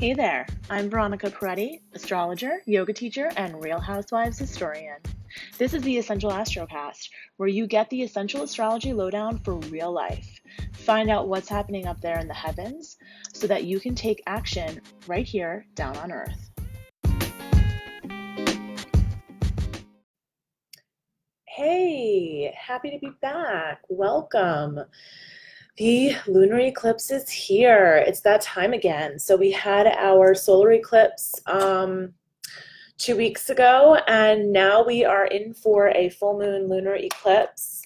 Hey there, I'm Veronica Perretti, astrologer, yoga teacher, and Real Housewives historian. This is the Essential Astrocast, where you get the essential astrology lowdown for real life. Find out what's happening up there in the heavens so that you can take action right here down on Earth. Hey, happy to be back. Welcome. The lunar eclipse is here. It's that time again. So we had our solar eclipse um, two weeks ago, and now we are in for a full moon lunar eclipse.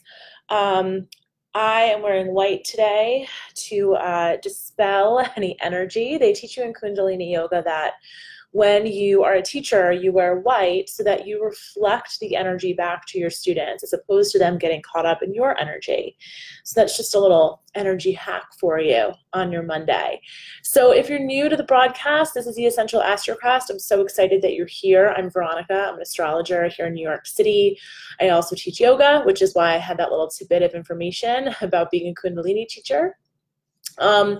Um, I am wearing white today to uh, dispel any energy. They teach you in Kundalini Yoga that when you are a teacher, you wear white so that you reflect the energy back to your students as opposed to them getting caught up in your energy. So that's just a little energy hack for you on your Monday. So if you're new to the broadcast, this is the Essential Astrocast. I'm so excited that you're here. I'm Veronica. I'm an astrologer here in New York City. I also teach yoga, which is why I had that little tidbit of information about being a Kundalini teacher. Um,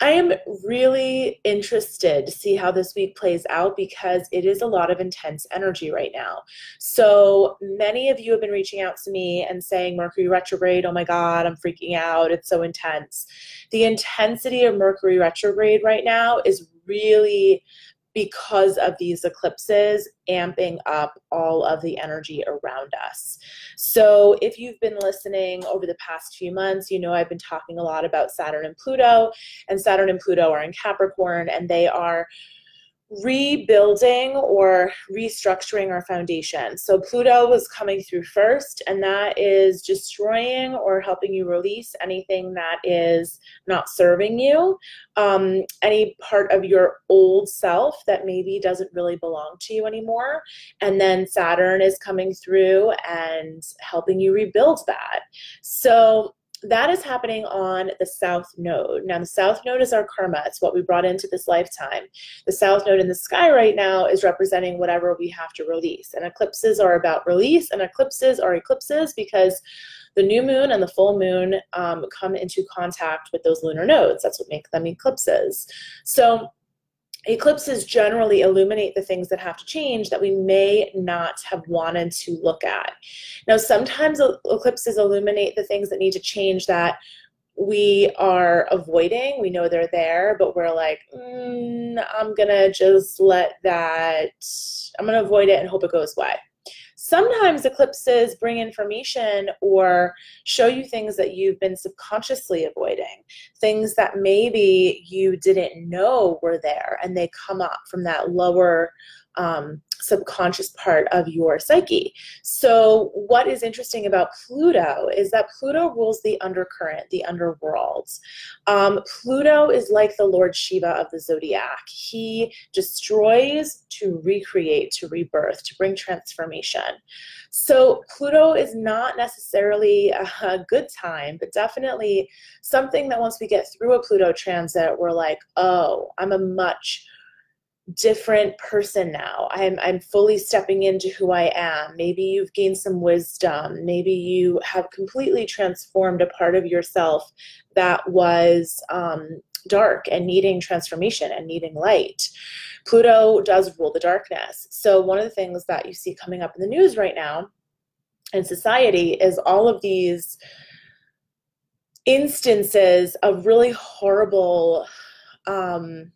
I am really interested to see how this week plays out because it is a lot of intense energy right now. So many of you have been reaching out to me and saying, Mercury retrograde, oh my God, I'm freaking out. It's so intense. The intensity of Mercury retrograde right now is really because of these eclipses amping up all of the energy around us. So, if you've been listening over the past few months, you know I've been talking a lot about Saturn and Pluto, and Saturn and Pluto are in Capricorn, and they are rebuilding or restructuring our foundation. So Pluto was coming through first, and that is destroying or helping you release anything that is not serving you, um, any part of your old self that maybe doesn't really belong to you anymore. And then Saturn is coming through and helping you rebuild that. So that is happening on the south node. Now, the south node is our karma. It's what we brought into this lifetime. The south node in the sky right now is representing whatever we have to release. And eclipses are about release, and eclipses are eclipses because the new moon and the full moon um, come into contact with those lunar nodes. That's what makes them eclipses. So, eclipses generally illuminate the things that have to change that we may not have wanted to look at. Now, sometimes eclipses illuminate the things that need to change that we are avoiding. We know they're there, but we're like, mm, I'm going to just let that, I'm going to avoid it and hope it goes away. Sometimes eclipses bring information or show you things that you've been subconsciously avoiding, things that maybe you didn't know were there, and they come up from that lower um, subconscious part of your psyche. So, what is interesting about Pluto is that Pluto rules the undercurrent, the underworld. Um, Pluto is like the Lord Shiva of the zodiac. He destroys to recreate, to rebirth, to bring transformation. So, Pluto is not necessarily a good time, but definitely something that once we get through a Pluto transit, we're like, oh, I'm a much different person now. I'm I'm fully stepping into who I am. Maybe you've gained some wisdom. Maybe you have completely transformed a part of yourself that was um, dark and needing transformation and needing light. Pluto does rule the darkness. So one of the things that you see coming up in the news right now in society is all of these instances of really horrible um,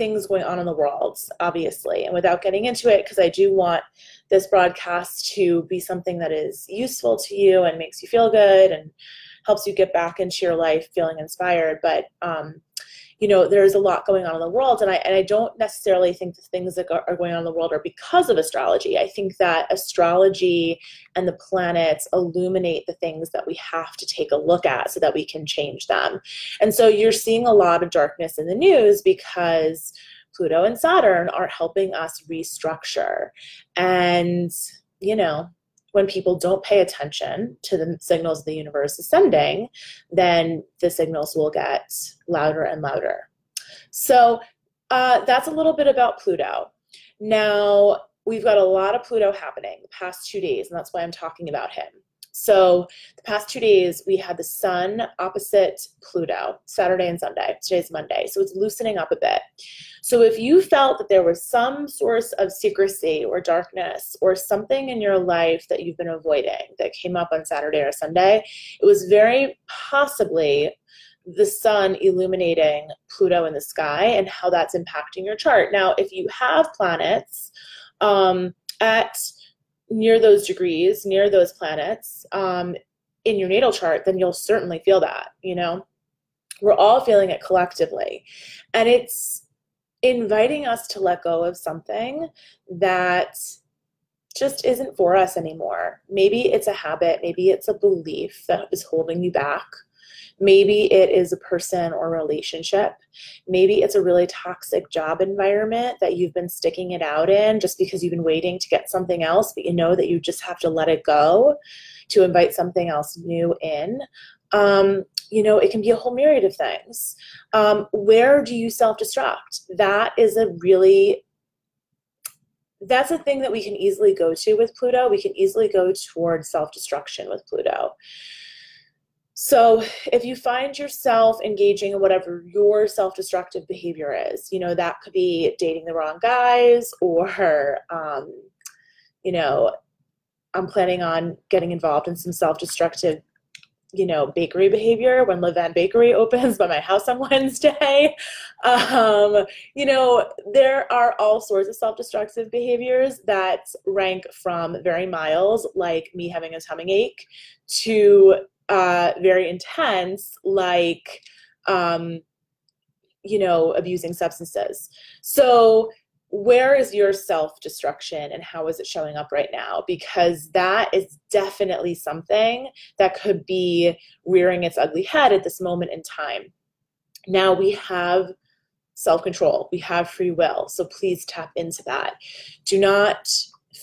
things going on in the world, obviously. And without getting into it, because I do want this broadcast to be something that is useful to you and makes you feel good and helps you get back into your life feeling inspired. But um, you know, there's a lot going on in the world, and I and I don't necessarily think the things that are going on in the world are because of astrology. I think that astrology and the planets illuminate the things that we have to take a look at so that we can change them. And so you're seeing a lot of darkness in the news because Pluto and Saturn are helping us restructure. And you know, when people don't pay attention to the signals the universe is sending, then the signals will get louder and louder. So uh, that's a little bit about Pluto. Now, we've got a lot of Pluto happening the past two days, and that's why I'm talking about him. So the past two days, we had the sun opposite Pluto, Saturday and Sunday. Today's Monday. So it's loosening up a bit. So if you felt that there was some source of secrecy or darkness or something in your life that you've been avoiding that came up on Saturday or Sunday, it was very possibly the sun illuminating Pluto in the sky and how that's impacting your chart. Now, if you have planets um, at near those degrees, near those planets um, in your natal chart, then you'll certainly feel that, you know? We're all feeling it collectively. And it's inviting us to let go of something that just isn't for us anymore. Maybe it's a habit, maybe it's a belief that is holding you back. Maybe it is a person or relationship. Maybe it's a really toxic job environment that you've been sticking it out in just because you've been waiting to get something else, but you know that you just have to let it go to invite something else new in. Um, you know, it can be a whole myriad of things. Um, where do you self destruct? That is a really that's a thing that we can easily go to with Pluto. We can easily go towards self destruction with Pluto. So, if you find yourself engaging in whatever your self destructive behavior is, you know, that could be dating the wrong guys or, um, you know, I'm planning on getting involved in some self destructive you know, bakery behavior when Levain Bakery opens by my house on Wednesday. Um, you know, there are all sorts of self destructive behaviors that rank from very mild, like me having a tummy ache, to uh, very intense, like, um, you know, abusing substances. So, where is your self destruction and how is it showing up right now? Because that is definitely something that could be rearing its ugly head at this moment in time. Now we have self control, we have free will. So please tap into that. Do not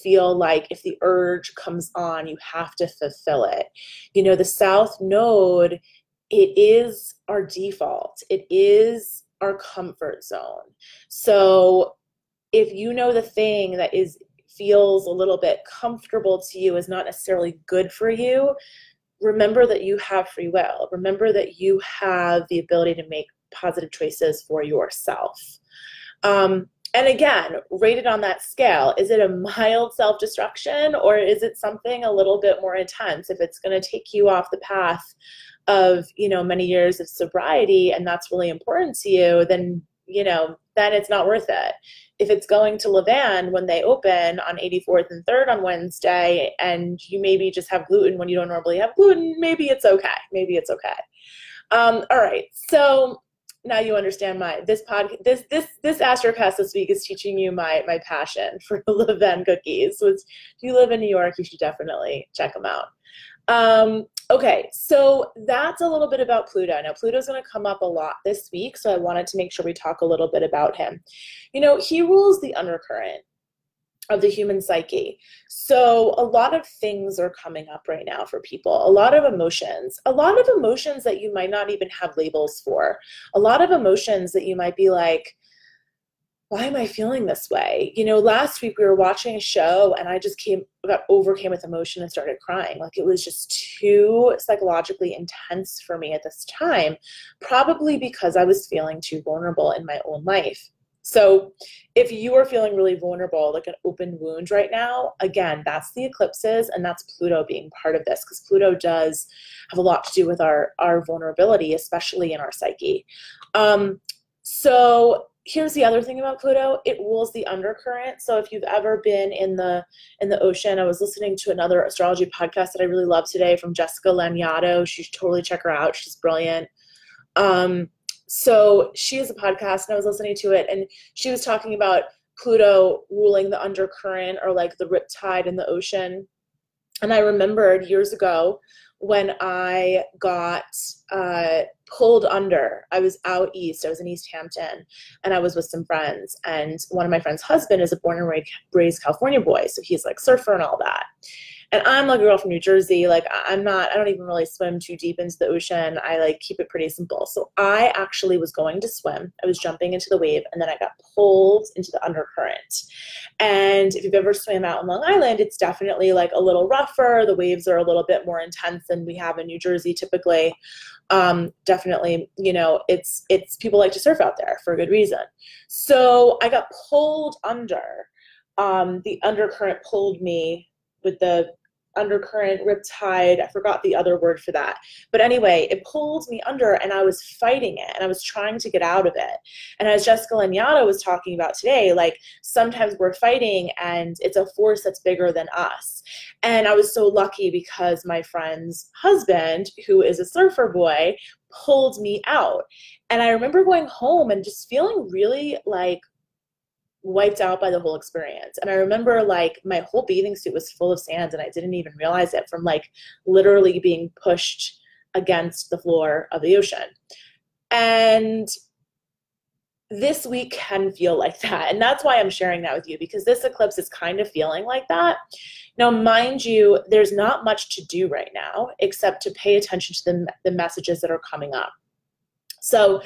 feel like if the urge comes on, you have to fulfill it. You know, the South Node, it is our default, it is our comfort zone. So if you know the thing that is feels a little bit comfortable to you is not necessarily good for you, remember that you have free will. Remember that you have the ability to make positive choices for yourself. Um, and again, rated on that scale, is it a mild self destruction or is it something a little bit more intense? If it's going to take you off the path of, you know, many years of sobriety and that's really important to you, then, you know, then it's not worth it. If it's going to Levain when they open on 84th and 3rd on Wednesday and you maybe just have gluten when you don't normally have gluten, maybe it's okay. Maybe it's okay. Um, all right. So now you understand my this pod this this this astrocast this week is teaching you my my passion for Levain cookies. So if you live in New York, you should definitely check them out. Um, okay, so that's a little bit about Pluto. Now, Pluto's going to come up a lot this week, so I wanted to make sure we talk a little bit about him. You know, he rules the undercurrent of the human psyche. So a lot of things are coming up right now for people. A lot of emotions, a lot of emotions that you might not even have labels for. A lot of emotions that you might be like, why am I feeling this way? You know, last week we were watching a show and I just came got overcame with emotion and started crying. Like it was just too psychologically intense for me at this time, probably because I was feeling too vulnerable in my own life. So, if you are feeling really vulnerable, like an open wound right now, again, that's the eclipses and that's Pluto being part of this because Pluto does have a lot to do with our our vulnerability, especially in our psyche. Um, so here's the other thing about Pluto, it rules the undercurrent. So if you've ever been in the in the ocean, I was listening to another astrology podcast that I really love today from Jessica Lanyadoo. You should totally check her out. She's brilliant. Um, so she has a podcast and I was listening to it and she was talking about Pluto ruling the undercurrent or like the riptide in the ocean. And I remembered years ago when I got uh, pulled under. I was out east. I was in East Hampton, and I was with some friends. And one of my friends' husband is a born and raised California boy, so he's like surfer and all that. And I'm a girl from New Jersey. Like I'm not, I don't even really swim too deep into the ocean. I like keep it pretty simple. So I actually was going to swim. I was jumping into the wave and then I got pulled into the undercurrent. And if you've ever swam out in Long Island, it's definitely like a little rougher. The waves are a little bit more intense than we have in New Jersey typically. Um, definitely, you know, it's it's people like to surf out there for a good reason. So I got pulled under. Um, the undercurrent pulled me with the undercurrent, riptide. I forgot the other word for that. But anyway, it pulled me under and I was fighting it and I was trying to get out of it. And as Jessica Lanyadoo was talking about today, like sometimes we're fighting and it's a force that's bigger than us. And I was so lucky because my friend's husband, who is a surfer boy, pulled me out. And I remember going home and just feeling really like wiped out by the whole experience. And I remember like my whole bathing suit was full of sand and I didn't even realize it from like literally being pushed against the floor of the ocean. And this week can feel like that. And that's why I'm sharing that with you because this eclipse is kind of feeling like that. Now, mind you, there's not much to do right now except to pay attention to the, the messages that are coming up. So,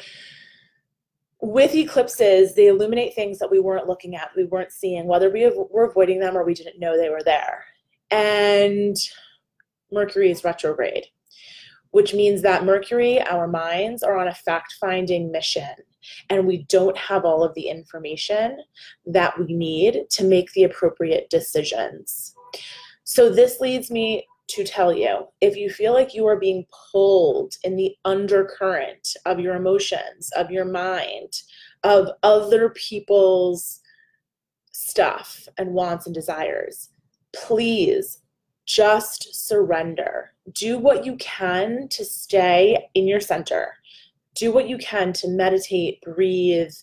with eclipses, they illuminate things that we weren't looking at, we weren't seeing, whether we were avoiding them or we didn't know they were there. And Mercury is retrograde, which means that Mercury, our minds, are on a fact finding mission. And we don't have all of the information that we need to make the appropriate decisions. So, this leads me to tell you if you feel like you are being pulled in the undercurrent of your emotions, of your mind, of other people's stuff and wants and desires, please just surrender. Do what you can to stay in your center. Do what you can to meditate, breathe,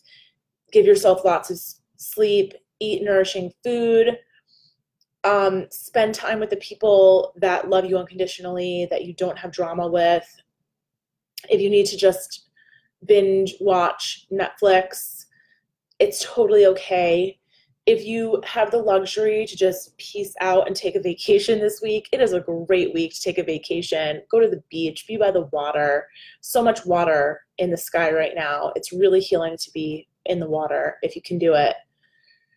give yourself lots of sleep, eat nourishing food um, spend time with the people that love you unconditionally, that you don't have drama with. If you need to just binge watch Netflix, it's totally okay. If you have the luxury to just peace out and take a vacation this week, it is a great week to take a vacation. Go to the beach, be by the water. So much water in the sky right now. It's really healing to be in the water if you can do it.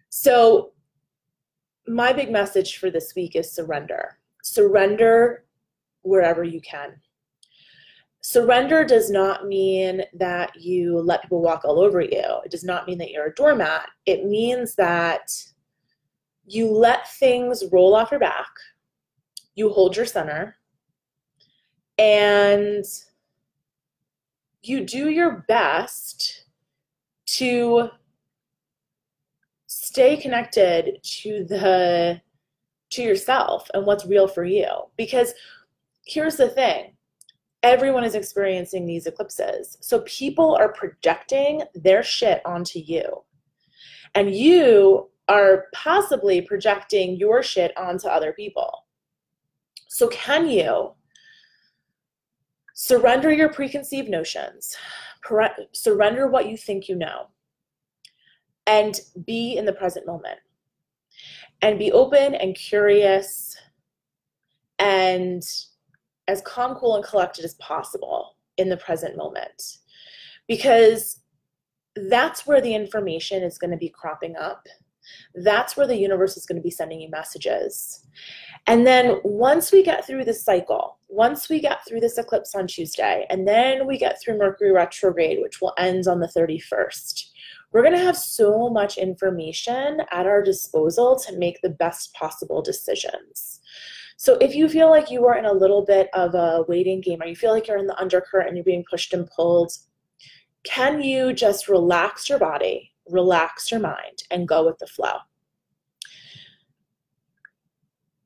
So, my big message for this week is surrender. Surrender wherever you can. Surrender does not mean that you let people walk all over you. It does not mean that you're a doormat. It means that you let things roll off your back, you hold your center, and you do your best to stay connected to the to yourself and what's real for you. Because here's the thing. Everyone is experiencing these eclipses. So people are projecting their shit onto you. And you are possibly projecting your shit onto other people. So can you surrender your preconceived notions? Surrender what you think you know and be in the present moment and be open and curious and as calm, cool, and collected as possible in the present moment. Because that's where the information is going to be cropping up. That's where the universe is going to be sending you messages. And then once we get through this cycle, once we get through this eclipse on Tuesday, and then we get through Mercury retrograde, which will end on the 31st, we're going to have so much information at our disposal to make the best possible decisions. So if you feel like you are in a little bit of a waiting game or you feel like you're in the undercurrent and you're being pushed and pulled, can you just relax your body, relax your mind, and go with the flow?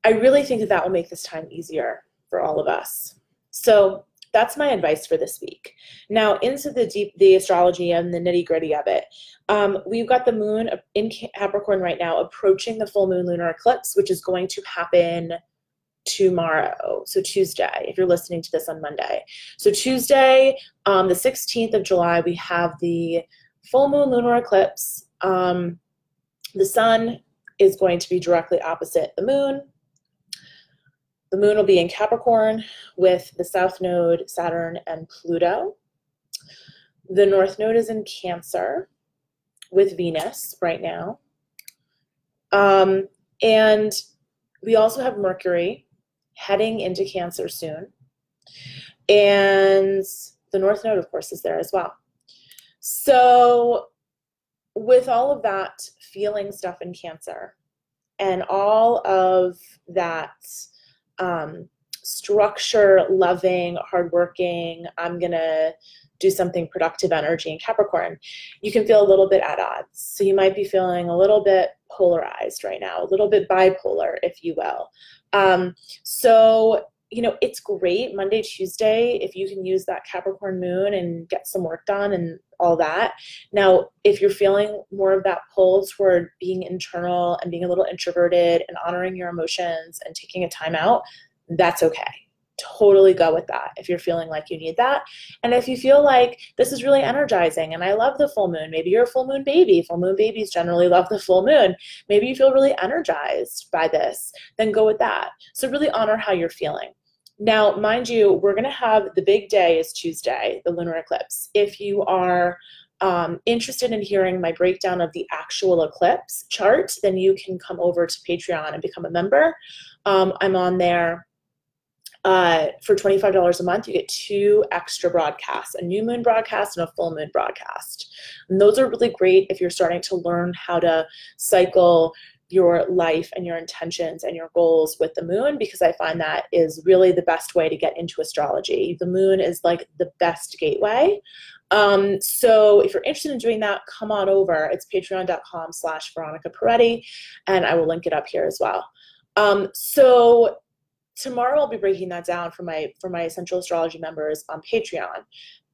I really think that that will make this time easier for all of us. So that's my advice for this week. Now into the deep, the astrology and the nitty gritty of it. Um, we've got the moon in Capricorn right now approaching the full moon lunar eclipse, which is going to happen tomorrow, so Tuesday, if you're listening to this on Monday. So Tuesday, um, the 16th of July, we have the full moon lunar eclipse. Um, the sun is going to be directly opposite the moon. The moon will be in Capricorn with the south node, Saturn, and Pluto. The north node is in Cancer with Venus right now. Um, and we also have Mercury heading into Cancer soon. And the North Node, of course, is there as well. So, with all of that feeling stuff in Cancer and all of that um, structure loving, hardworking, I'm going to do something productive energy in Capricorn, you can feel a little bit at odds. So you might be feeling a little bit polarized right now, a little bit bipolar, if you will. Um, so, you know, it's great Monday, Tuesday, if you can use that Capricorn moon and get some work done and all that. Now, if you're feeling more of that pull toward being internal and being a little introverted and honoring your emotions and taking a time out, that's okay totally go with that if you're feeling like you need that. And if you feel like this is really energizing and I love the full moon, maybe you're a full moon baby. Full moon babies generally love the full moon. Maybe you feel really energized by this, then go with that. So really honor how you're feeling. Now, mind you, we're going to have the big day is Tuesday, the lunar eclipse. If you are um, interested in hearing my breakdown of the actual eclipse chart, then you can come over to Patreon and become a member. Um, I'm on there uh, for $25 a month, you get two extra broadcasts a new moon broadcast and a full moon broadcast. And those are really great if you're starting to learn how to cycle your life and your intentions and your goals with the moon because I find that is really the best way to get into astrology. The moon is like the best gateway. Um, so if you're interested in doing that, come on over. It's patreon.com slash Veronica Perretti, and I will link it up here as well. Um, so tomorrow I'll be breaking that down for my for my essential astrology members on Patreon.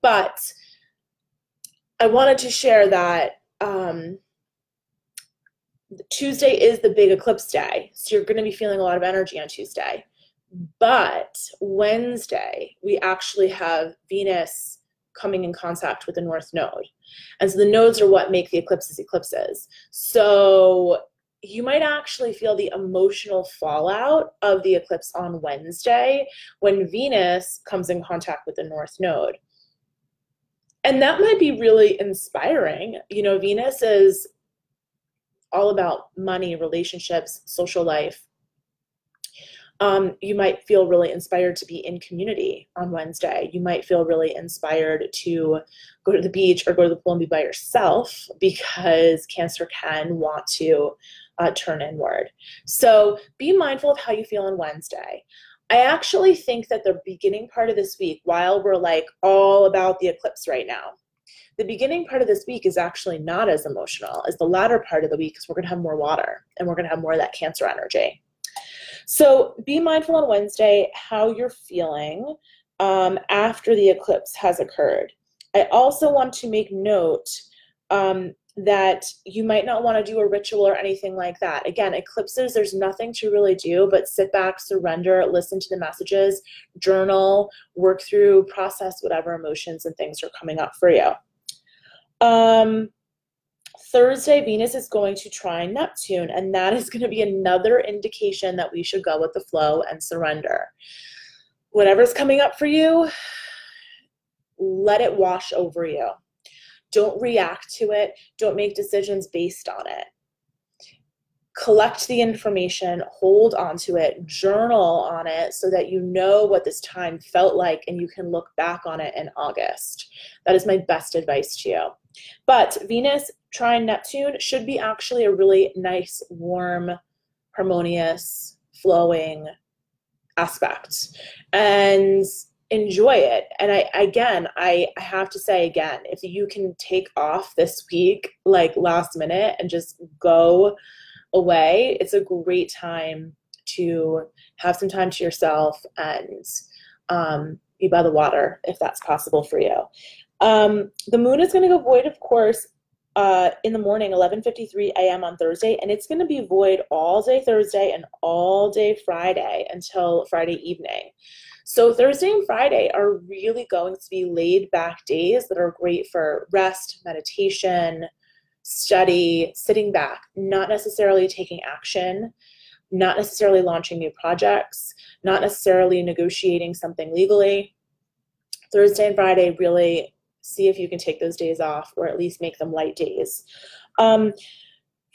But I wanted to share that um, Tuesday is the big eclipse day, so you're going to be feeling a lot of energy on Tuesday. But Wednesday, we actually have Venus coming in contact with the North Node. And so the nodes are what make the eclipses eclipses. So you might actually feel the emotional fallout of the eclipse on Wednesday when Venus comes in contact with the North Node. And that might be really inspiring. You know, Venus is all about money, relationships, social life. Um, you might feel really inspired to be in community on Wednesday. You might feel really inspired to go to the beach or go to the pool and be by yourself because Cancer can want to uh, turn inward. So be mindful of how you feel on Wednesday. I actually think that the beginning part of this week, while we're like all about the eclipse right now, the beginning part of this week is actually not as emotional as the latter part of the week because we're going to have more water and we're going to have more of that cancer energy. So be mindful on Wednesday how you're feeling um, after the eclipse has occurred. I also want to make note um, that you might not want to do a ritual or anything like that. Again, eclipses, there's nothing to really do but sit back, surrender, listen to the messages, journal, work through, process whatever emotions and things are coming up for you. Um, Thursday, Venus is going to trine Neptune, and that is going to be another indication that we should go with the flow and surrender. Whatever's coming up for you, let it wash over you. Don't react to it. Don't make decisions based on it. Collect the information, hold onto it, journal on it so that you know what this time felt like and you can look back on it in August. That is my best advice to you. But Venus trine Neptune should be actually a really nice, warm, harmonious, flowing aspect. And enjoy it. And I again, I, I have to say again, if you can take off this week like last minute and just go away, it's a great time to have some time to yourself and um, be by the water if that's possible for you. Um, the moon is going to go void, of course, uh, in the morning, 11:53 a.m. on Thursday, and it's going to be void all day Thursday and all day Friday until Friday evening. So Thursday and Friday are really going to be laid back days that are great for rest, meditation, study, sitting back, not necessarily taking action. not necessarily launching new projects, not necessarily negotiating something legally. Thursday and Friday, really see if you can take those days off or at least make them light days. Um,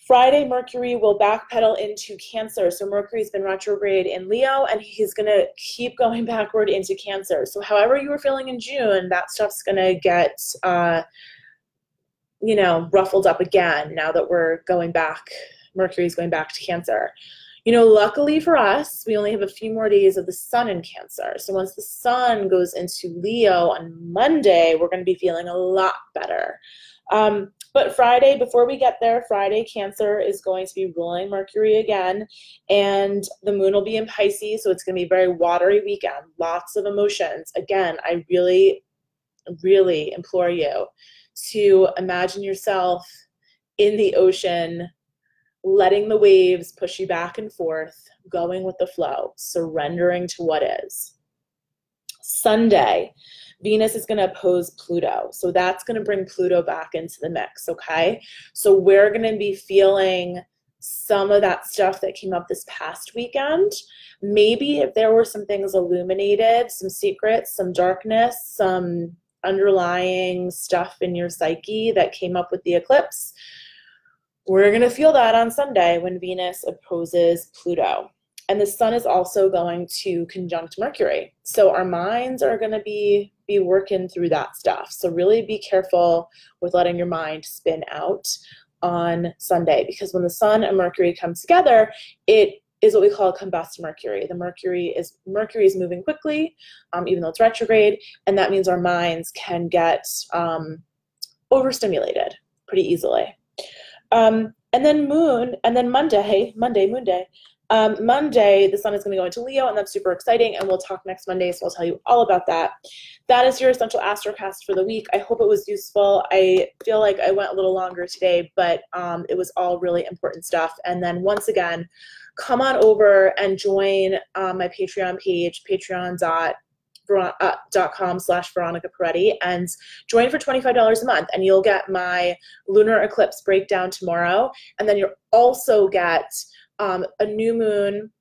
Friday, Mercury will backpedal into Cancer. So Mercury's been retrograde in Leo and he's going to keep going backward into Cancer. So, however you were feeling in June, that stuff's going to get, uh, you know, ruffled up again now that we're going back. Mercury's going back to Cancer. You know, luckily for us, we only have a few more days of the sun in Cancer. So once the sun goes into Leo on Monday, we're going to be feeling a lot better. Um, but Friday, before we get there, Friday, Cancer is going to be ruling Mercury again, and the moon will be in Pisces, so it's going to be very watery weekend, lots of emotions. Again, I really, really implore you to imagine yourself in the ocean letting the waves push you back and forth, going with the flow, surrendering to what is. Sunday, Venus is going to oppose Pluto. So that's going to bring Pluto back into the mix, okay? So we're going to be feeling some of that stuff that came up this past weekend. Maybe if there were some things illuminated, some secrets, some darkness, some underlying stuff in your psyche that came up with the eclipse, we're going to feel that on Sunday when Venus opposes Pluto. And the sun is also going to conjunct Mercury. So our minds are going to be be working through that stuff. So really be careful with letting your mind spin out on Sunday because when the sun and Mercury come together, it is what we call combust Mercury. The Mercury is Mercury is moving quickly, um, even though it's retrograde, and that means our minds can get um, overstimulated pretty easily. Um, and then moon, and then Monday, hey, Monday, Moon Day. Um, Monday, the sun is going to go into Leo, and that's super exciting. And we'll talk next Monday, so I'll tell you all about that. That is your essential astrocast for the week. I hope it was useful. I feel like I went a little longer today, but um, it was all really important stuff. And then once again, come on over and join um, my Patreon page, patreon.com uh, dot com slash Veronica Perretti and join for $25 a month and you'll get my lunar eclipse breakdown tomorrow and then you'll also get um, a new moon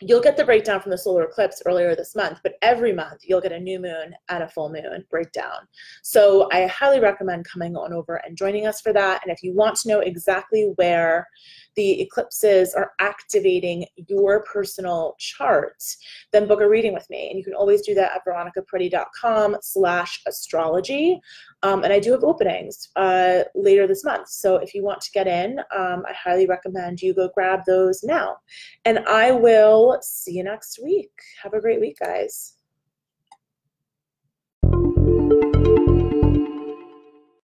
you'll get the breakdown from the solar eclipse earlier this month, but every month you'll get a new moon and a full moon breakdown. So I highly recommend coming on over and joining us for that. And if you want to know exactly where the eclipses are activating your personal chart, then book a reading with me. And you can always do that at veronicaperretti.com slash astrology. Um, and I do have openings uh, later this month. So if you want to get in, um, I highly recommend you go grab those now. And I will see you next week. Have a great week, guys.